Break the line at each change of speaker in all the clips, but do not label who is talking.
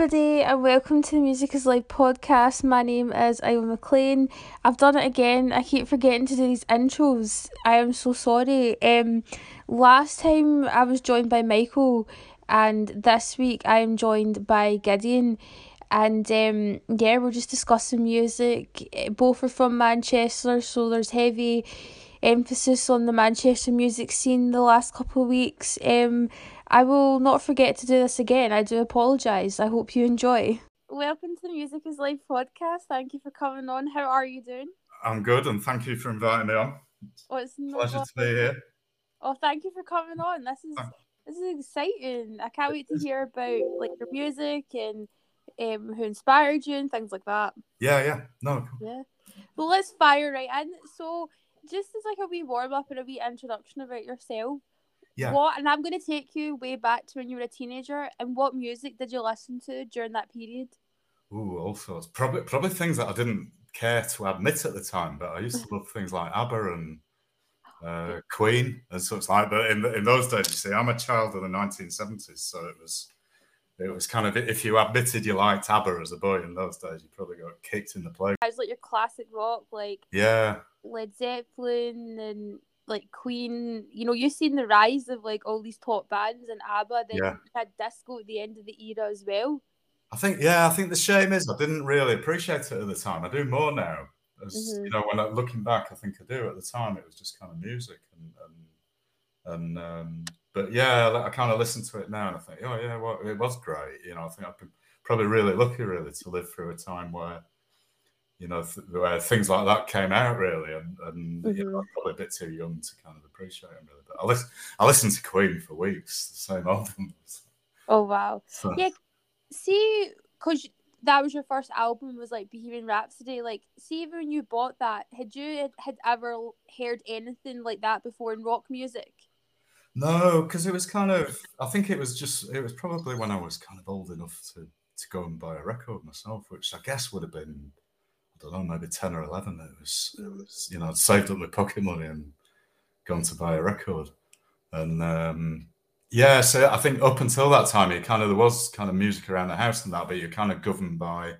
everybody and welcome to the Music is Life podcast. My name is Isla McLean. I've done it again. I keep forgetting to do these intros. I am so sorry. Um last time I was joined by Michael and this week I am joined by Gideon and um yeah, we're just discussing music. Both are from Manchester, so there's heavy emphasis on the Manchester music scene the last couple of weeks. Um I will not forget to do this again. I do apologise. I hope you enjoy. Welcome to the Music is Life podcast. Thank you for coming on. How are you doing?
I'm good, and thank you for inviting me on.
Oh, it's
Pleasure to be here.
Oh, thank you for coming on. This is this is exciting. I can't wait to hear about like your music and um who inspired you and things like that.
Yeah, yeah, no.
Yeah. Well, let's fire right in. So, just as like a wee warm up and a wee introduction about yourself,
Yeah.
what, and I'm going to take you way back to when you were a teenager, and what music did you listen to during that period?
Ooh, all sorts. Probably, probably things that I didn't care to admit at the time, but I used to love things like ABBA and uh, Queen and such like. But in in those days, you see, I'm a child of the 1970s, so it was it was kind of if you admitted you liked ABBA as a boy in those days, you probably got kicked in the play.
I was like your classic rock, like
Yeah,
Led Zeppelin and like Queen. You know, you've seen the rise of like all these top bands and ABBA. Then
Yeah.
you had disco at the end of the era as well.
I think yeah, I think the shame is I didn't really appreciate it at the time. I do more now. As
Mhm.
you know, when I looking back, I think I do. At the time, it was just kind of music and and, and um, but yeah, I kind of listen to it now and I think, oh yeah, well, it was great. You know, I think I've been probably really lucky, really, to live through a time where you know th- where things like that came out really, and, and you know, I'm probably a bit too young to kind of appreciate them really. But I listen, I listened to Queen for weeks, the same albums.
Oh wow.
So,
Yeah, see, cause that was your first album was like Bohemian Rhapsody. Like, see, even when you bought that, had you had ever heard anything like that before in rock music?
No, because it was kind of. I think it was just. It was probably when I was kind of old enough to to go and buy a record myself, which I guess would have been. I don't know, maybe ten or eleven. It was. It was. You know, I'd saved up my pocket money and gone to buy a record, and um, yeah. So I think up until that time, it kind of there was kind of music around the house and that, but you're kind of governed by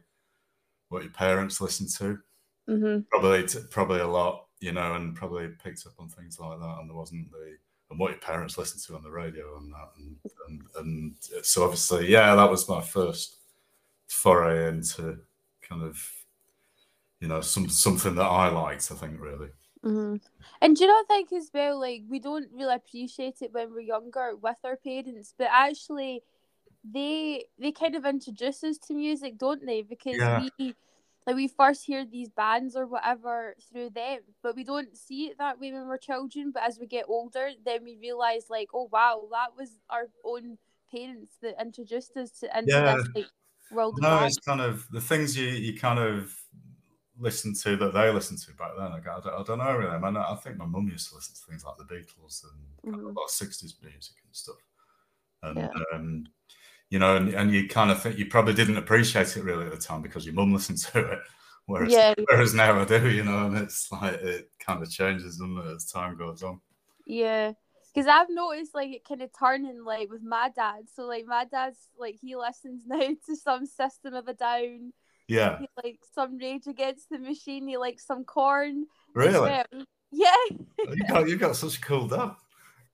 what your parents listened to
Mm-hmm.
probably t- probably a lot, you know, and probably picked up on things like that, and there wasn't the and what your parents listened to on the radio and that, and and, and so obviously, yeah, that was my first foray into kind of you know some something that I liked. I think really,
Mm-hmm. And do you not think as well, like we don't really appreciate it when we're younger with our parents, but actually, they they kind of introduce us to music, don't they? Because
Yeah.
we like we first hear these bands or whatever through them, but we don't see it that way when we're children. But as we get older, then we realize like, oh wow, that was our own parents that introduced us to into
Yeah.
this like world
no, it's kind of the things you you kind of listen to that they listened to back then. I, I, don't, I don't know really. I, mean, I think my mum used to listen to things like the Beatles and
Mhm.
a lot of sixties music and stuff. And
Yeah.
um, you know, and, and you kind of think you probably didn't appreciate it really at the time because your mum listened to it. Whereas
Yeah.
whereas now I do, you know, and it's like it kind of changes it, as time goes on.
Yeah, because I've noticed like it kind of turning like with my dad. So like my dad's like he listens now to some System of a Down,
Yeah.
he likes some Rage Against the Machine, he likes some Korn.
Really?
Yeah,
you got you got such cool dad.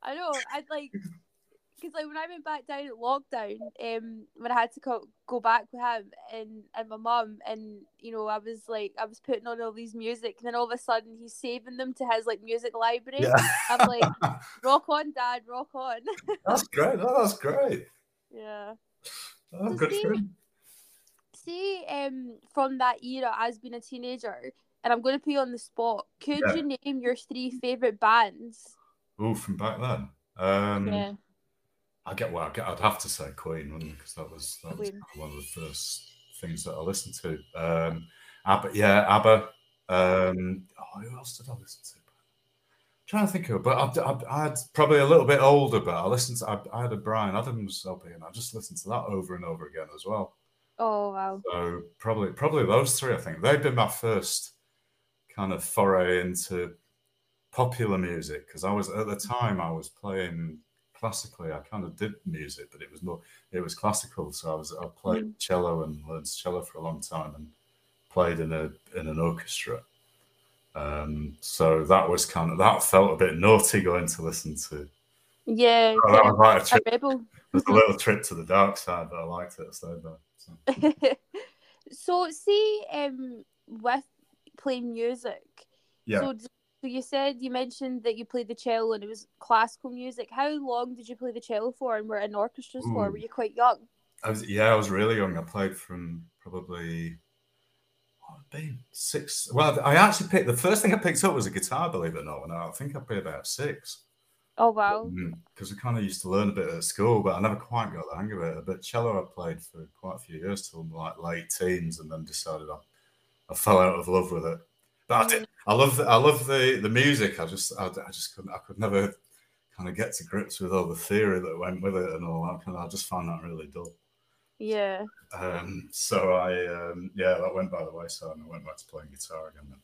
I know. I'd like because like when I went back down at lockdown, um, when I had to co- go back with him and and my mum, and you know I was like I was putting on all these music, and then all of a sudden he's saving them to his like music library.
Yeah.
I'm like, rock on, dad, rock on.
that's great. Oh, that's great.
yeah.
Oh,
So
good
see- See, um, from that era as being a teenager, and I'm going to put you on the spot. Could
Yeah.
you name your three favorite bands?
Oh, from back then. Um,
yeah,
I get well. I get, I'd have to say Queen, wouldn't Because that was that was
Queen.
one of the first things that I listened to. Um, ABBA, yeah, ABBA. Um, oh, who else did I listen to? trying to think of, but I, I, I had probably a little bit older, but I listened to. I, I had a Bryan Adams LP, and I just listened to that over and over again as well.
Oh wow.
So probably probably those three. I think they've been my first kind of foray into popular music because I was at the time I was playing classically. I kind of did music, but it was more it was classical. So I was I played mm. cello and learned cello for a long time and played in a in an orchestra. Um, so that was kind of that felt a bit naughty going to listen to.
Yeah, oh, that was like a,
trip, a rebel. It was a little trip to the dark side, but I liked it. Stayed there.
So, see, um, with playing music,
yeah.
So so you said you mentioned that you played the cello and it was classical music. How long did you play the cello for and were in orchestras Ooh. for? Were you quite young?
I was yeah, I was really young. I played from probably what been six. Well, I actually picked the first thing I picked up was a guitar, believe it or not. And I think I played about six.
Oh wow!
Because we kind of used to learn a bit at school, but I never quite got the hang of it. But cello, I played for quite a few years till like late teens, and then decided I, I fell out of love with it. But I did. I love. The, I love the the music. I just. I, I just couldn't. I could never kind of get to grips with all the theory that went with it and all that. Kind of, I just found that really dull.
Yeah.
Um. So I. Um. Yeah, that went by the wayside, and I went back to playing guitar again. Then.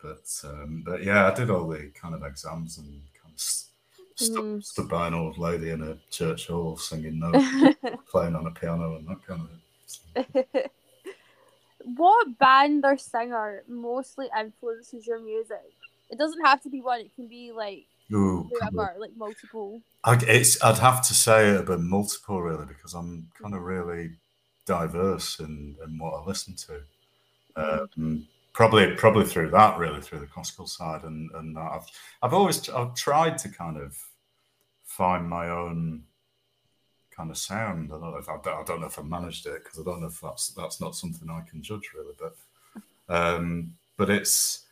But um. But yeah, I did all the kind of exams and. St- mm. stood by an old lady in a church hall singing notes, playing on a piano and that kind of thing.
what band or singer mostly influences your music? It doesn't have to be one. It can be like Ooh, whoever, like multiple.
I, it's. I'd have to say it, but multiple really, because I'm kind of really diverse in, in what I listen to. Mm-hmm. Um, probably, probably through that, really, through the classical side, and and I've I've always I've tried to kind of find my own kind of sound. I don't know if I, I don't know if I managed it because I don't know if that's that's not something I can judge really. But um, but it's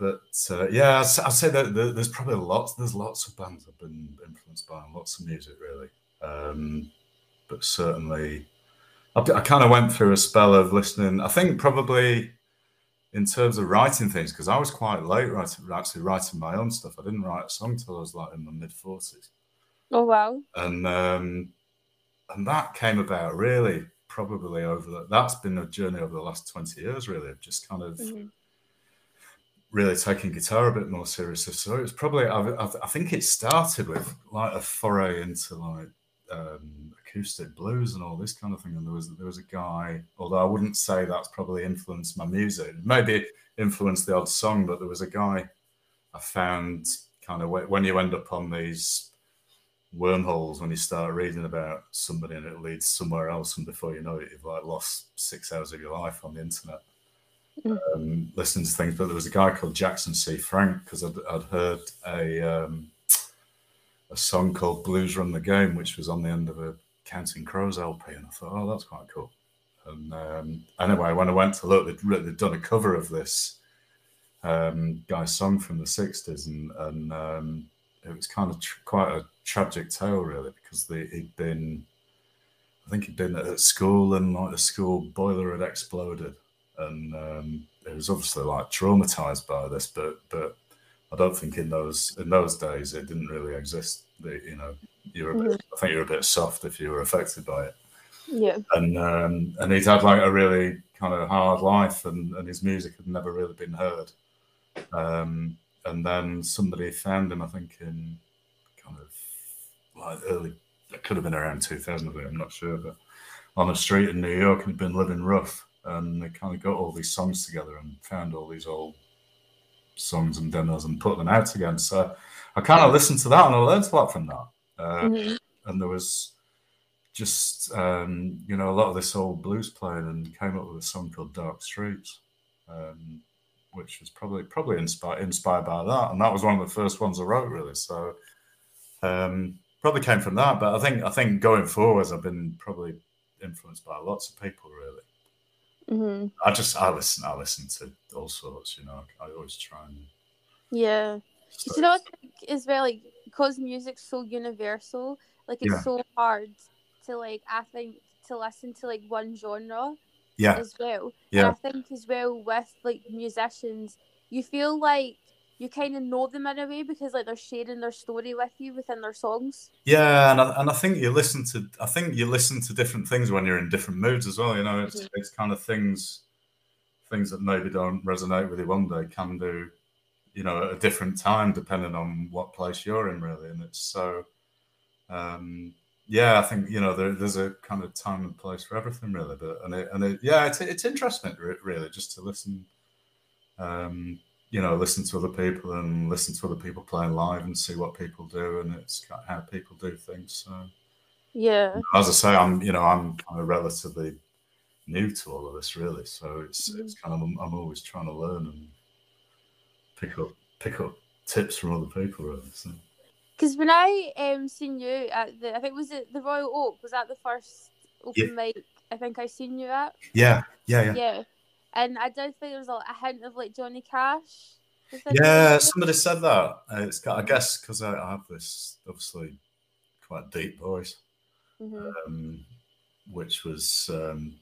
but uh, yeah, I'd, I'd, say that there's probably lots. There's lots of bands I've been influenced by, and lots of music really. Um, but certainly, I, I kind of went through a spell of listening. I think probably in terms of writing things because I was quite late writing, actually writing my own stuff. I didn't write a song till I was like in my mid forties.
Oh wow!
And um, and that came about really probably over the, that's been a journey over the last 20 years really of just kind of mm-hmm. really taking guitar a bit more seriously so it was probably I, I, think it started with like a foray into like um, acoustic blues and all this kind of thing and there was there was a guy although I wouldn't say that's probably influenced my music maybe influenced the odd song but there was a guy I found kind of when you end up on these wormholes when you start reading about somebody and it leads somewhere else, and before you know it, you've like lost six hours of your life on the internet. Mm. Um, listening to things, but there was a guy called Jackson C. Frank because I'd, I'd, heard a um, a song called "Blues Run the Game," which was on the end of a Counting Crows LP, and I thought, oh, that's quite cool. And um, anyway, when I went to look, they'd, they'd done a cover of this um, guy's song from the '60s, and, and um, it was kind of tr- quite a tragic tale, really, because he'd been, I think he'd been at school and like the school boiler had exploded, and um, he was obviously like traumatized by this, but but I don't think in those in those days it didn't really exist. The, you know, you're a bit, mm-hmm. I think you're a bit soft if you were affected by it.
Yeah.
And um, and he'd had like a really kind of hard life, and, and his music had never really been heard. Um, and then somebody found him, I think, in kind of like early, it could have been around 2000, I'm not sure, but on a street in New York and had been living rough. And they kind of got all these songs together and found all these old songs and demos and put them out again. So I kind of listened to that and I learned a lot from that. Uh, mm-hmm. And there was just, um, you know, a lot of this old blues playing and came up with a song called Dark Streets. Um, which was probably probably inspired inspired by that, and that was one of the first ones I wrote really. So um, probably came from that. But I think I think going forwards, I've been probably influenced by lots of people really.
Mm-hmm.
I just I listen I listen to all sorts. You know, I, I always try and
yeah. So, you know, I think as well, like because music's so universal, like it's yeah. so hard to like I think to listen to like one genre
yeah.
as well.
Yeah.
And i think as well with like musicians you feel like you kind of know them in a way because like they're sharing their story with you within their songs.
Yeah and I, and I think you listen to i think you listen to different things when you're in different moods as well you know? It's, mm-hmm. it's kind of things things that maybe don't resonate with you one day can do you know at a different time depending on what place you're in really and it's so um, yeah, I think you know there, there's a kind of time and place for everything, really. But and it, and it, yeah, it's it's interesting, really, just to listen. Um, you know, listen to other people and listen to other people playing live and see what people do, and it's kind of how people do things. So,
yeah,
as I say, I'm you know I'm kind of relatively new to all of this, really. So it's mm-hmm. it's kind of I'm always trying to learn and pick up pick up tips from other people, really. So.
Because when I um seen you at the, I think was it the Royal Oak? Was that the first open yeah. mic? I think I seen you at.
Yeah, yeah, yeah.
Yeah, and I don't think there was a, hint of like Johnny Cash.
Yeah, somebody said that. Uh, it's got, I guess because I, I, have this obviously quite deep voice, mm-hmm. um, which was um,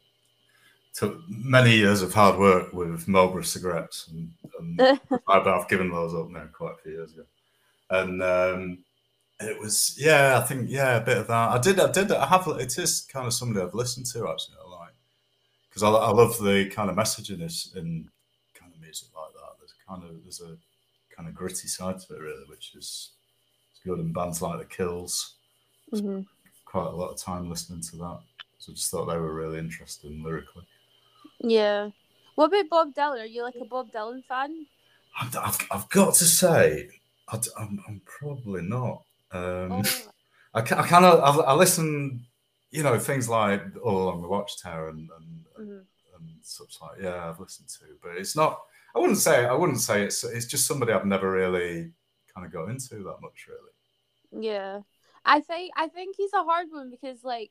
took many years of hard work with Marlboro cigarettes, and, and I've given those up now quite a few years ago. And um, it was yeah, I think yeah, a bit of that. I did, I did, I have. It is kind of somebody I've listened to actually. I like because I, I love the kind of messaging is in kind of music like that. There's kind of there's a kind of gritty side to it really, which is good. And bands like the Kills, mm-hmm. quite a lot of time listening to that. So I just thought they were really interesting lyrically.
Yeah. What about Bob Dylan? Are you like a Bob Dylan fan?
I've, I've got to say, I, am I'm probably not. Um, oh. I, I kind of I, I, listen, you know, things like All Along the Watchtower and and, mm-hmm. and such like. Yeah, I've listened to, but it's not. I wouldn't say I wouldn't say it's it's just somebody I've never really kind of got into that much, really.
Yeah, I think I think he's a hard one because like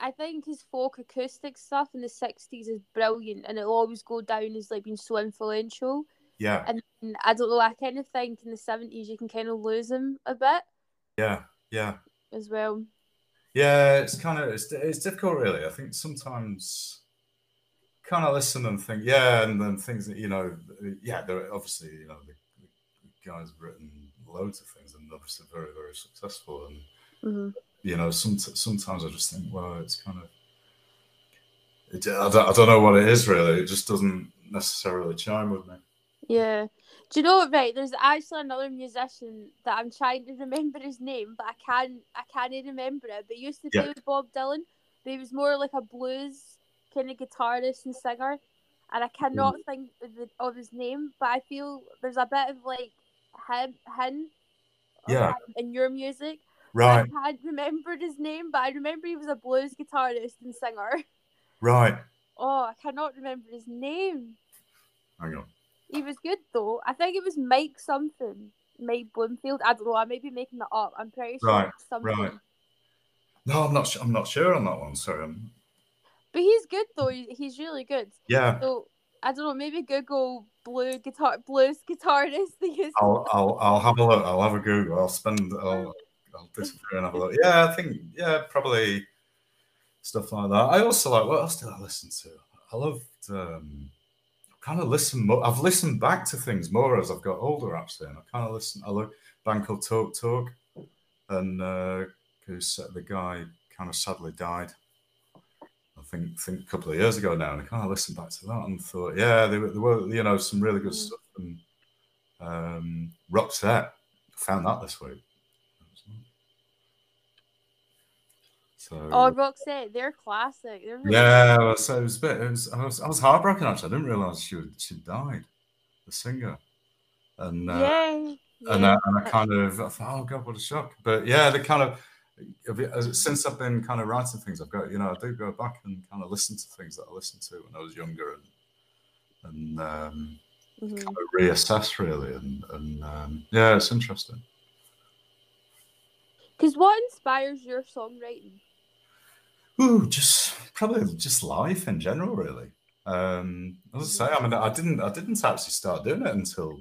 I think his folk acoustic stuff in the '60s is brilliant, and it'll always go down as like being so influential.
Yeah.
And I don't know. I kind of think in the '70s you can kind of lose him a bit.
Yeah. Yeah.
As well.
Yeah, it's kind of it's it's difficult, really. I think sometimes kind of listen and think, yeah, and then things that you know, yeah, they're obviously you know the, the guy's written loads of things and obviously very very successful and. Mm-hmm you know, some, sometimes I just think, well, it's kind of, it, I, don't, I don't know what it is really. It just doesn't necessarily chime with me.
Yeah. Do you know what? Right, there's actually another musician that I'm trying to remember his name, but I can't. I can't remember it. But he used to play yeah. with Bob Dylan, but he was more like a blues kind of guitarist and singer, and I cannot mm. think of, the, of, his name. But I feel there's a bit of like him, him,
yeah,
in your music.
Right.
I can't remember his name, but I remember he was a blues guitarist and singer.
Right.
Oh, I cannot remember his name.
Hang on.
He was good though. I think it was Mike something. Mike Bloomfield. I don't know. I may be making that up. I'm pretty sure
right, something. Right. No, I'm not. I'm not sure on that one. Sorry. I'm...
But he's good though. He's really good.
Yeah.
So I don't know. Maybe Google blue guitar blues guitarist.
I'll, I'll I'll have a look. I'll have a Google. I'll spend. I'll I'll disappear and have a look. Yeah, I think yeah, probably stuff like that. I also like what else did I listen to? I loved um, kind of listen more. I've listened back to things more as I've got older actually, and I kind of listen. I look band called Talk Talk, and uh, who's the guy kind of sadly died. I think think a couple of years ago now, and I kind of listened back to that and thought, yeah, there, there were you know some really good mm. stuff. And um, Roxette, I found that this week. So
oh, Roxette, they're classic. They're really
yeah, so it was a bit. It was, I was I was heartbroken actually. I didn't realize she she died, the singer, and uh,
yeah,
and, uh, and I kind of I thought, oh god, what a shock. But yeah, the kind of since I've been kind of writing things, I've got you know I do go back and kind of listen to things that I listened to when I was younger and and um, mm-hmm. kind of reassess really and and um, yeah, it's interesting.
Because what inspires your songwriting?
Ooh, just probably just life in general, really. Um, as I say, I mean, I didn't, I didn't actually start doing it until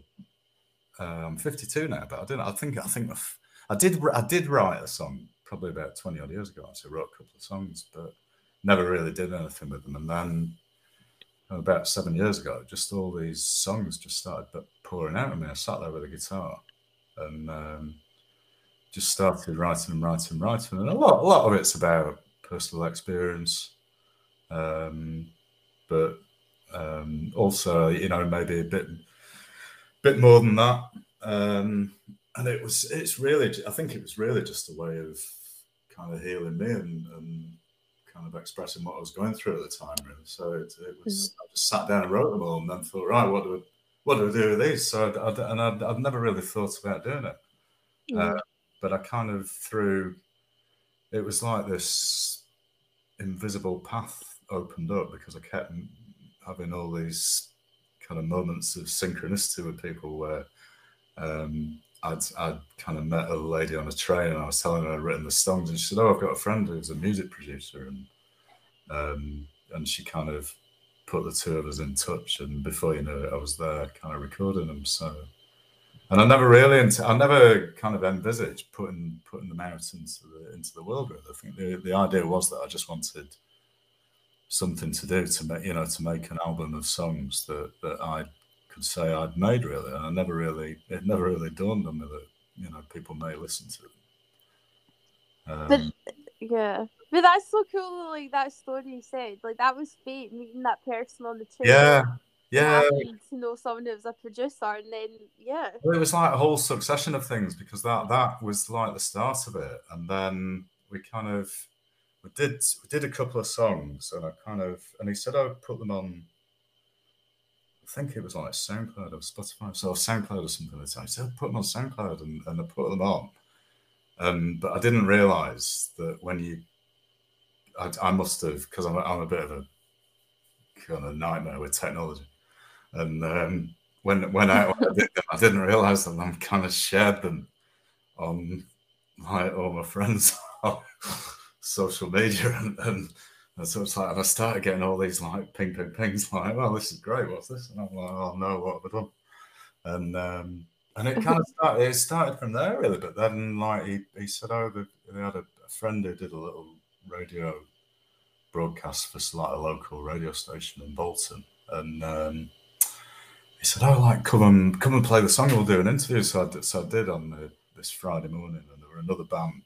uh, I'm 52 now. But I didn't. I think, I think I did, I did write a song probably about 20 odd years ago. Actually, wrote a couple of songs, but never really did anything with them. And then about seven years ago, just all these songs just started pouring out of me. I sat there with a guitar, and um, just started writing and writing and writing, and a lot, a lot of it's about personal experience, um, but um, also, you know, maybe a bit, bit more than that. Um, and it was, it's really, I think it was really just a way of kind of healing me and, and kind of expressing what I was going through at the time. Really, so it, it was. Mm-hmm. I just sat down and wrote them all, and then thought, right, what do I, what do I do with these? So I, I, and I'd, I'd, never really thought about doing it, mm-hmm. uh, but I kind of through. It was like this invisible path opened up because I kept having all these kind of moments of synchronicity with people where um, I'd, I'd kind of met a lady on a train and I was telling her I'd written the songs and she said, "Oh, I've got a friend who's a music producer," and um, and she kind of put the two of us in touch. And before you know it, I was there, kind of recording them. So, and I never really, I never kind of envisaged putting putting them out into the into the world. Really, I think the the idea was that I just wanted something to do to make you know to make an album of songs that that I could say I'd made really, and I never really it never really dawned on me that you know people may listen to it.
Um, but yeah, but that's so cool. Like that story you said, like that was fate meeting that person on the train.
Yeah, yeah.
To know someone who was a producer, and then yeah,
well, it was like a whole succession of things because that that was like the start of it, and then we kind of we did we did a couple of songs, and I kind of and he said I'd put them on. I think it was like SoundCloud or Spotify, so SoundCloud or something. Like that. He said I'd put them on SoundCloud, and, and I put them on. Um, but I didn't realize that when you, I, I must have because I'm, I'm a bit of a kind of nightmare with technology, and um, when when I, when I did them, I didn't realize that I'm kind of shared them on my all my friends social media. And, and, and so it's like and I started getting all these like ping ping pings like well this is great what's this? And I'm like oh no what have I done? And um and it kind of started it started from there really. But then like he, he said oh they, had a, a, friend who did a little radio broadcast for like a local radio station in Bolton. And um he said oh like come and come and play the song we'll do an interview so I did, so I did on the, this Friday morning and there were another band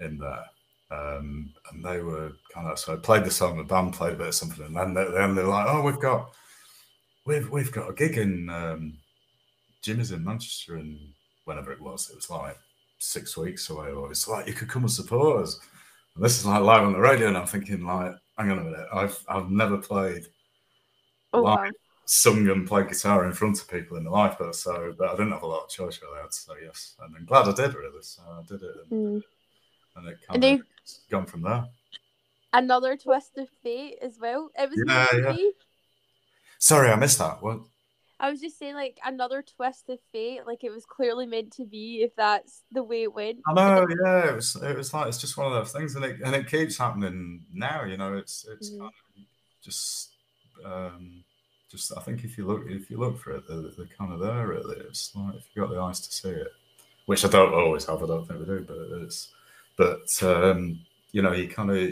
in there um, and they were kind of so I played the song, the band played a bit of something, and then, they, then they're like, "Oh, we've got we've we've got a gig in um, Jimmy's in Manchester, and whenever it was, it was like six weeks away, or it's like you could come and support us." And this is like live on the radio, and I'm thinking like, "Hang on a minute, I've I've never played oh, live, wow. Sung and played guitar in front of people in my life, but so but I didn't have a lot of choice really. I had to say yes, and I'm glad I did really. So I did it." And, mm and it kind and of gone from there.
Another twist of fate as well. It was
yeah, yeah. Be. Sorry, I missed that. What?
I was just saying, like another twist of fate. Like it was clearly meant to be, if that's the way it went.
I know, yeah. It was. It was like it's just one of those things, and it and it keeps happening now. You know, it's it's mm. kind of just um, just. I think if you look if you look for it, they're, they're kind of there. Really, it's like if you have got the eyes to see it, which I don't always have. I don't think we do, but it's but um, you know, you kind of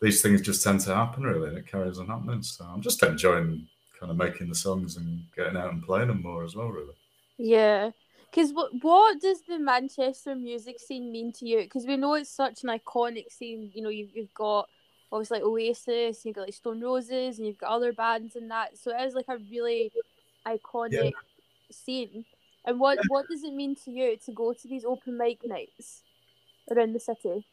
these things just tend to happen really, and it carries on happening. So I'm just enjoying kind of making the songs and getting out and playing them more as well, really.
Yeah. Because what, what does the Manchester music scene mean to you? Because we know it's such an iconic scene. You know, you've, you've got obviously like Oasis, you've got like Stone Roses, and you've got other bands and that. So it is like a really iconic yeah. scene. And what, what does it mean to you to go to these open mic nights? around the city?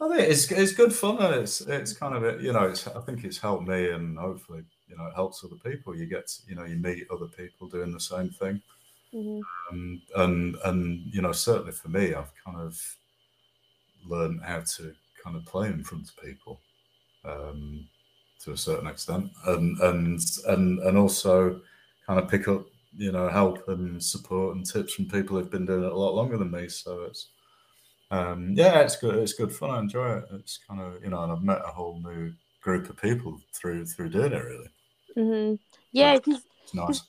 I think it's it's good fun and it's it's kind of you know it's I think it's helped me and hopefully you know it helps other people. You get you know you meet other people doing the same thing, mm-hmm. um, and and you know certainly for me I've kind of learned how to kind of play in front of people um, to a certain extent, and and and and also kind of pick up you know help and support and tips from people who've been doing it a lot longer than me. So it's um, yeah, it's good. It's good fun. I enjoy it. It's kind of you know, and I've met a whole new group of people through through doing it. Really.
Mm-hmm. Yeah, because it's nice.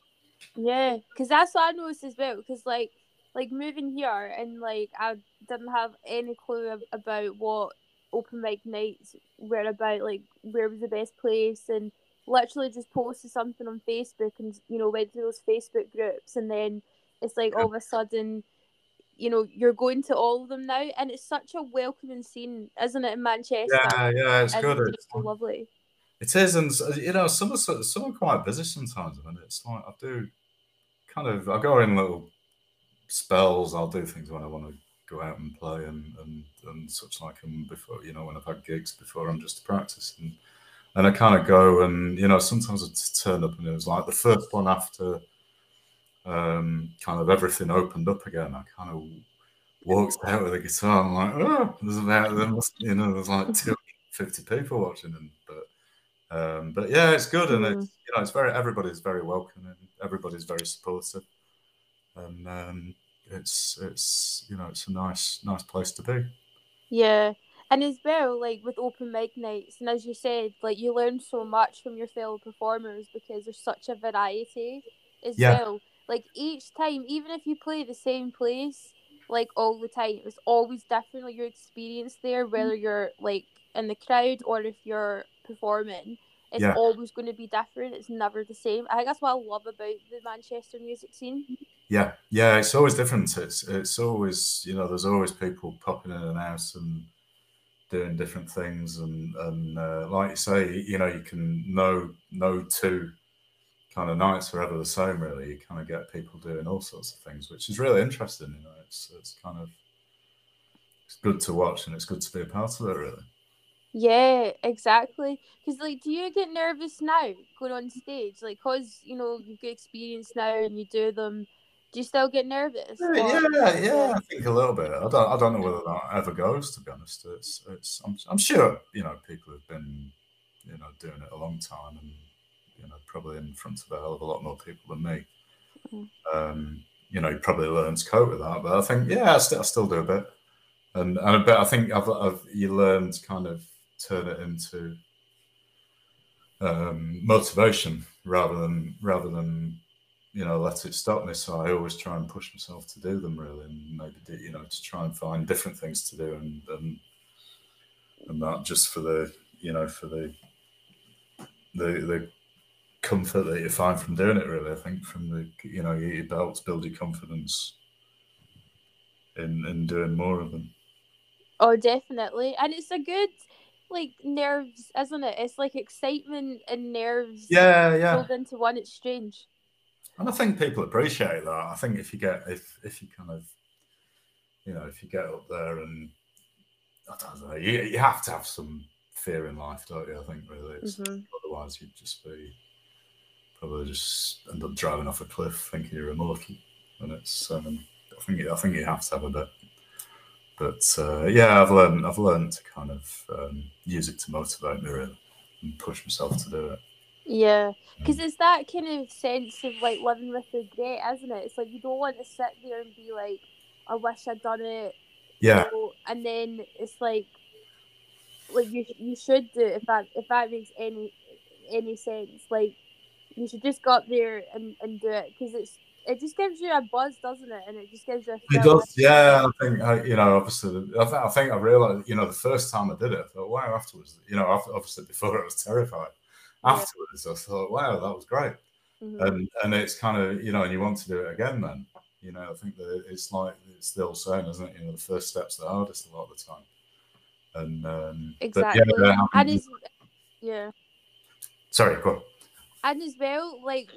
Yeah, because that's what I noticed as well. Because like like moving here and like I didn't have any clue about what open mic nights were about. Like where was the best place and literally just posted something on Facebook and you know went to those Facebook groups and then it's like all of a sudden you know you're going to all of them now, and it's such a welcoming scene, isn't it, in Manchester?
Yeah, yeah, it's and good.
It's so lovely.
It is, and you know, some are some are quite busy sometimes. Mean, it's like I do kind of I go in little spells. I'll do things when I want to go out and play and, and, and such like and before you know when I've had gigs before I'm just practicing and and I kind of go and you know sometimes I turn up and it was like the first one after um, kind of everything opened up again. I kind of walked out with a guitar. I'm like, oh, there's about there must, you know, there's like 250 people watching, and but um, but yeah, it's good, and it's you know, it's very everybody's very welcoming, everybody's very supportive, and um, it's it's you know, it's a nice nice place to be.
Yeah, and as well, like with open mic nights, and as you said, like you learn so much from your fellow performers because there's such a variety as yeah. well. Like each time, even if you play the same place, like all the time, it's always different. Like your experience there, mm-hmm. whether you're like in the crowd or if you're performing, it's yeah. always going to be different. It's never the same. I think that's what I love about the Manchester music scene.
Yeah, yeah, it's always different. It's it's always you know there's always people popping in and out and doing different things and and uh, like you say, you know, you can know no two kind of nights are ever the same. Really, you kind of get people doing all sorts of things, which is really interesting. You know, it's it's kind of it's good to watch and it's good to be a part of it. Really.
Yeah, exactly. Because like, do you get nervous now going on stage? Like, cause you know you've got experience now and you do them do you still get nervous?
Yeah, yeah, yeah, I think a little bit. I don't, I don't know whether that ever goes. To be honest, it's, it's. I'm, I'm sure you know people have been, you know, doing it a long time, and you know, probably in front of a hell of a lot more people than me. Mm. Um, you know, you probably learn to cope with that. But I think, yeah, I still, I still do a bit, and and a bit. I think I've, I've you learn to kind of turn it into um, motivation rather than rather than you know, let it stop me. So I always try and push myself to do them really, and maybe do, you know to try and find different things to do, and and and not just for the you know for the the the comfort that you find from doing it. Really, I think from the you know your belts build your confidence in in doing more of them.
Oh, definitely, and it's a good like nerves, isn't it? It's like excitement and nerves.
Yeah, yeah.
Rolled into one. It's strange.
And I think people appreciate that. I think if you get if if you kind of you know if you get up there and I don't know, you, you have to have some fear in life, don't you? I think really, mm-hmm. otherwise you'd just be probably just end up driving off a cliff thinking you're immortal. And it's um, I think I think you have to have a bit. But uh, yeah, I've learned I've learned to kind of um, use it to motivate me really and push myself to do it.
Yeah, mm. because it's that kind of sense of like living with regret, isn't it? It's like you don't want to sit there and be like, "I wish I'd done it."
Yeah.
You know? And then it's like, like you you should do it if that if that makes any any sense. Like you should just go up there and, and do it because it's it just gives you a buzz, doesn't it? And it just gives you.
it does, yeah. I think I, you know, obviously, I, th- I think I realized, you know, the first time I did it, I thought, wow. Afterwards, you know, obviously before I was terrified afterwards, I thought, wow, that was great. Mm-hmm. And and it's kind of you know, and you want to do it again then. You know, I think that it's like it's still saying, isn't it? You know, the first step's the hardest a lot of the time. And um,
exactly, yeah, and is yeah.
Sorry, go on.
And as well, like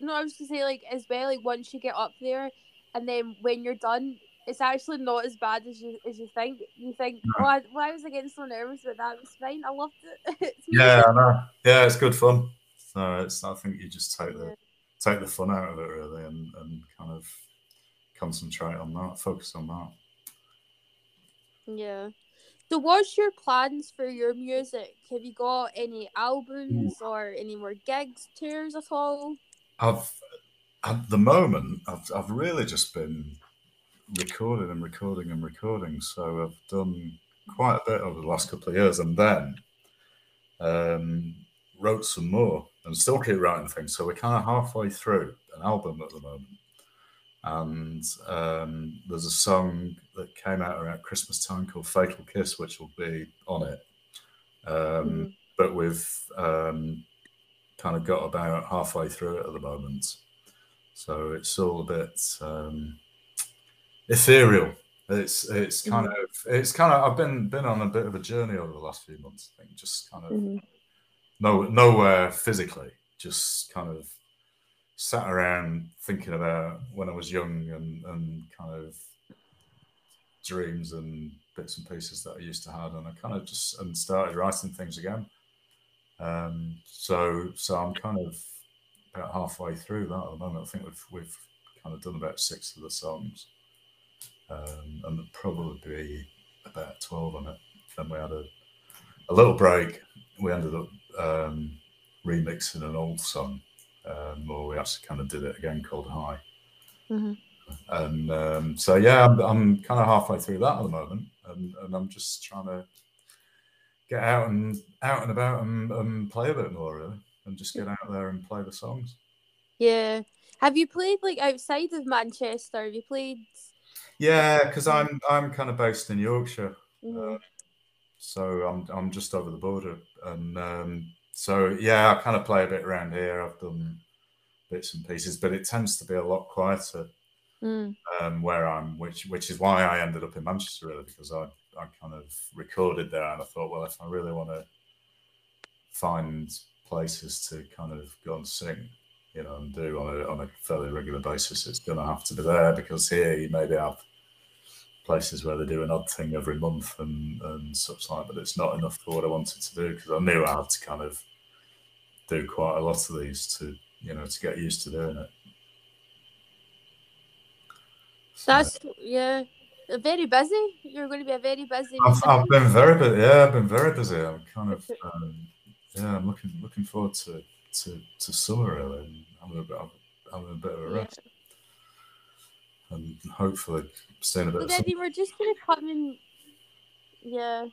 no, I was gonna say like as well, like once you get up there, and then when you're done, it's actually not as bad as you as you think. You think, no. Oh, why, why was I getting so nervous? But that was fine. I loved it.
yeah, I know. Yeah, it's good fun. So it's I think you just take the yeah. take the fun out of it really, and and kind of concentrate on that, focus on that.
Yeah. So, what's your plans for your music? Have you got any albums Ooh. or any more gigs, tours at all?
I've at the moment, I've I've really just been recording and recording and recording. So I've done quite a bit over the last couple of years, and then um, wrote some more and still keep writing things. So we're kind of halfway through an album at the moment. And um, there's a song that came out around Christmas time called Fatal Kiss, which will be on it. Um, mm-hmm. But we've um, kind of got about halfway through it at the moment. So it's all a bit um, ethereal. It's it's kind mm-hmm. of it's kind of I've been been on a bit of a journey over the last few months. I think just kind of mm-hmm. no nowhere physically, just kind of sat around thinking about when I was young and and kind of dreams and bits and pieces that I used to have, and I kind of just and started writing things again. Um, so so I'm kind of about halfway through that at the moment. I think we've we've kind of done about six of the songs, um, and probably about twelve on it. Then we had a a little break. We ended up um, remixing an old song, um, or we actually kind of did it again called High.
Mm-hmm.
And um, so yeah, I'm, I'm kind of halfway through that at the moment, and, and I'm just trying to get out and out and about and, and play a bit more really, and just get out there and play the songs.
Yeah. Have you played like outside of Manchester? Have you played?
Yeah, because I'm I'm kind of based in Yorkshire,
Mhm.
uh, so I'm I'm just over the border, and um, so yeah, I kind of play a bit around here. I've done bits and pieces, but it tends to be a lot quieter
Mm.
um, where I'm, which which is why I ended up in Manchester really because I I kind of recorded there and I thought, well, if I really want to find places to kind of go and sing, you know, and do on a on a fairly regular basis, it's going to have to be there because here you maybe have places where they do an odd thing every month and and such like, but it's not enough for what I wanted to do because I knew I had to kind of do quite a lot of these to you know to get used to doing it. So-
That's yeah. Very busy. You're going to be a very busy.
I've, I've been very busy. Yeah, I've been very busy. I'm kind of um, yeah. I'm looking looking forward to to, to summer really, and having a bit of, having a bit of a
Yeah.
rest, and hopefully staying a bit.
But
Of
we're just to come in. Yeah,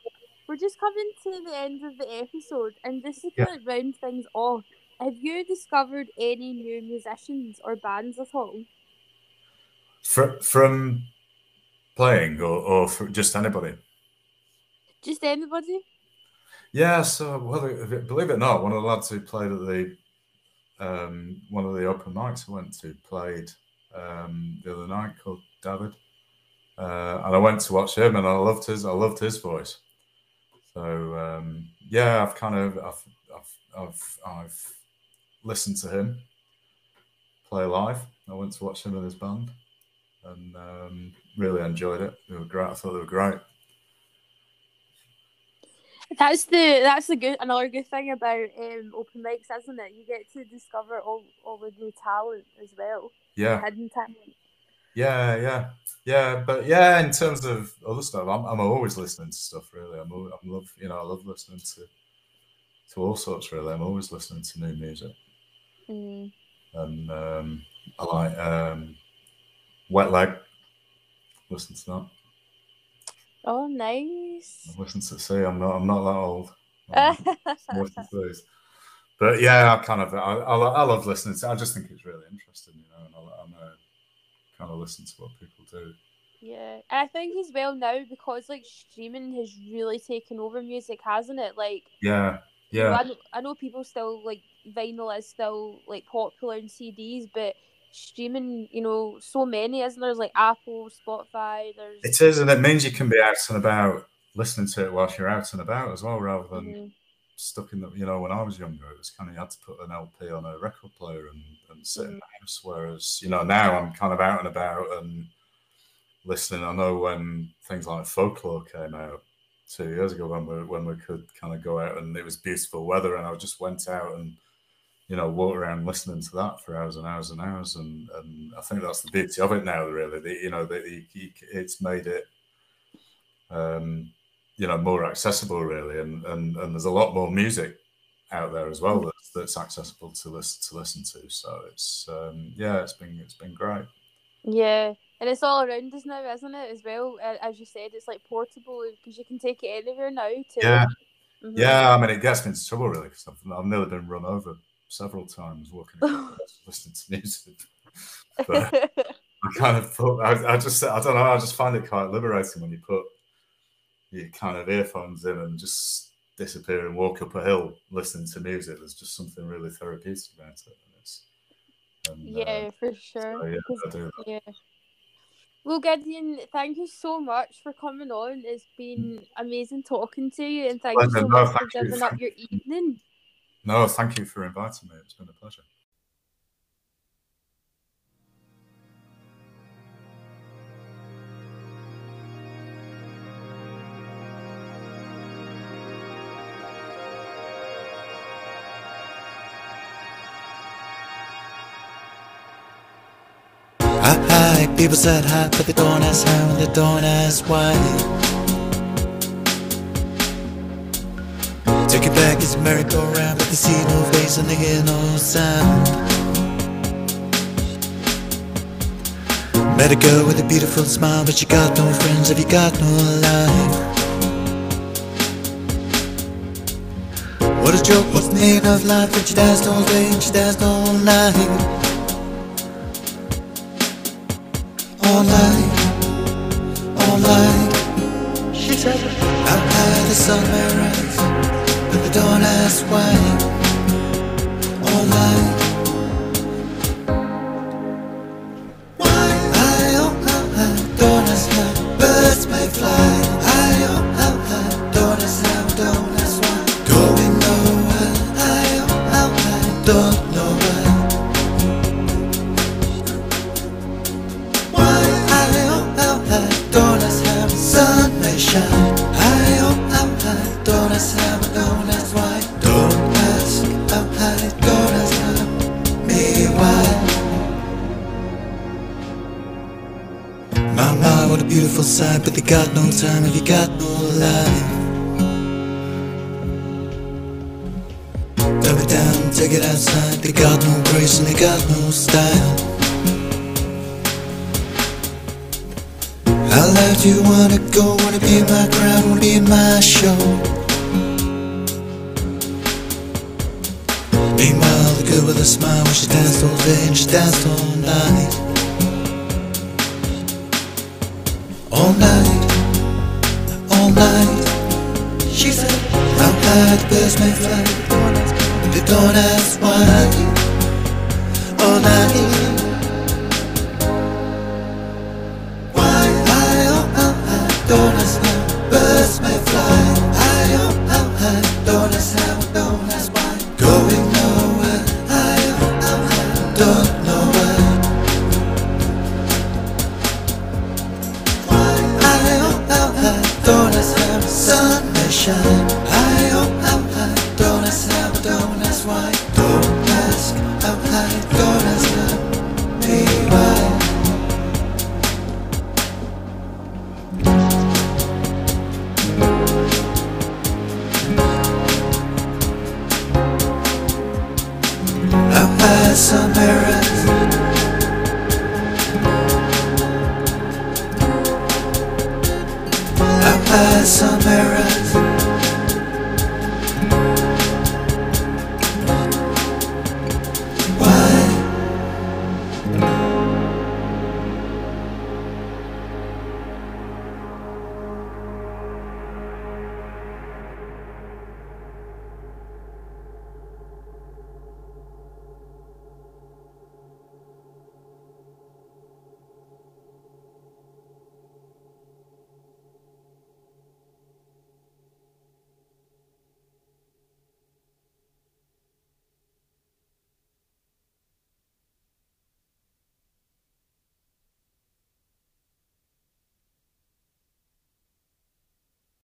we're just coming to the end of the episode, and this is
Yeah.
going to round things off. Have you discovered any new musicians or bands at all?
Fr- from playing or, or just anybody.
Just anybody?
Yeah, so well, believe it or not, one of the lads who played at the um, one of the open mics I went to played um, the other night called David, uh, and I went to watch him, and I loved his I loved his voice. So um, yeah, I've kind of I've, I've I've I've listened to him play live. I went to watch him and his band, and um, really enjoyed it. They were great. I thought they were great.
That's the that's the good another good thing about um, open mics, isn't it? You get to discover all all the new talent as well,
Yeah.
hidden talent.
Yeah, yeah, yeah. But yeah, in terms of other stuff, I'm, I'm always listening to stuff. Really, I'm, al- I'm love, you know, I love listening to to all sorts. Really, I'm always listening to new music,
Mm.
and um, I like um, Wet Leg. Listen to that.
Oh, nice.
Listen to see. I'm not. I'm not that old. Listen to these. But yeah, I kind of I, I, I love listening to. I just think it's really interesting, you know, and I, I'm kind of listen to what people do.
Yeah, and I think as well now because like streaming has really taken over music, hasn't it? Like,
Yeah, yeah.
I, know, I know people still like vinyl is still like popular in CDs, but streaming, you know, so many, isn't there? There's like Apple, Spotify. There's
It is, and it means you can be out and about listening to it whilst you're out and about as well, rather than
Mhm.
stuck in the. You know, when I was younger, it was kind of you had to put an LP on a record player and, and sit in the house. Whereas, you know, now I'm kind of out and about and listening. I know when things like Folklore came out two years ago, when we when we could kind of go out and it was beautiful weather, and I just went out and you know, walk around listening to that for hours and hours and hours, and and I think that's the beauty of it now. Really, that you know, that you, you, it's made it, um, you know, more accessible. Really, and and and there's a lot more music out there as well that's, that's accessible to listen to listen to. So it's um, yeah, it's been it's been great.
Yeah, and it's all around us now, isn't it? As well, as you said, it's like portable because you can take it anywhere now. Too.
Yeah,
Mhm.
yeah. I mean, it gets me into trouble really because I've, I've nearly been run over several times walking listening to music. But I kind of thought I, I just I don't know I just find it quite liberating when you put your kind of earphones in and just disappear and walk up a hill listening to music. There's just something really therapeutic about it. And uh,
yeah, for sure.
so, yeah,
'Cause-
I do that.
Yeah. Well, Gideon, thank you so much for coming on. It's been amazing talking to you, and thank you so
No,
much for
thank you.
up your evening.
No, thank you for inviting me. It's been a pleasure.
People said hi, but they don't ask how and they don't ask why. It back, it's a merry-go-round, but they see no face and they hear no sound. Met a girl with a beautiful smile, but she got no friends have you got no life. What a joke, what's the meaning of life when she danced all day and she danced all night? All night, all night. She said, Out high the sun may rise, but they don't ask why. All night. Time if you got no life. Dumb it down, take it outside, they got no grace and they got no style. How loud you wanna go? Wanna be in my crowd, wanna be in my show? Meanwhile, the girl with a smile, when she danced all day and she danced all night. All night, night. She said, high the may fly, but they don't ask why. Oh, All night. Mirrors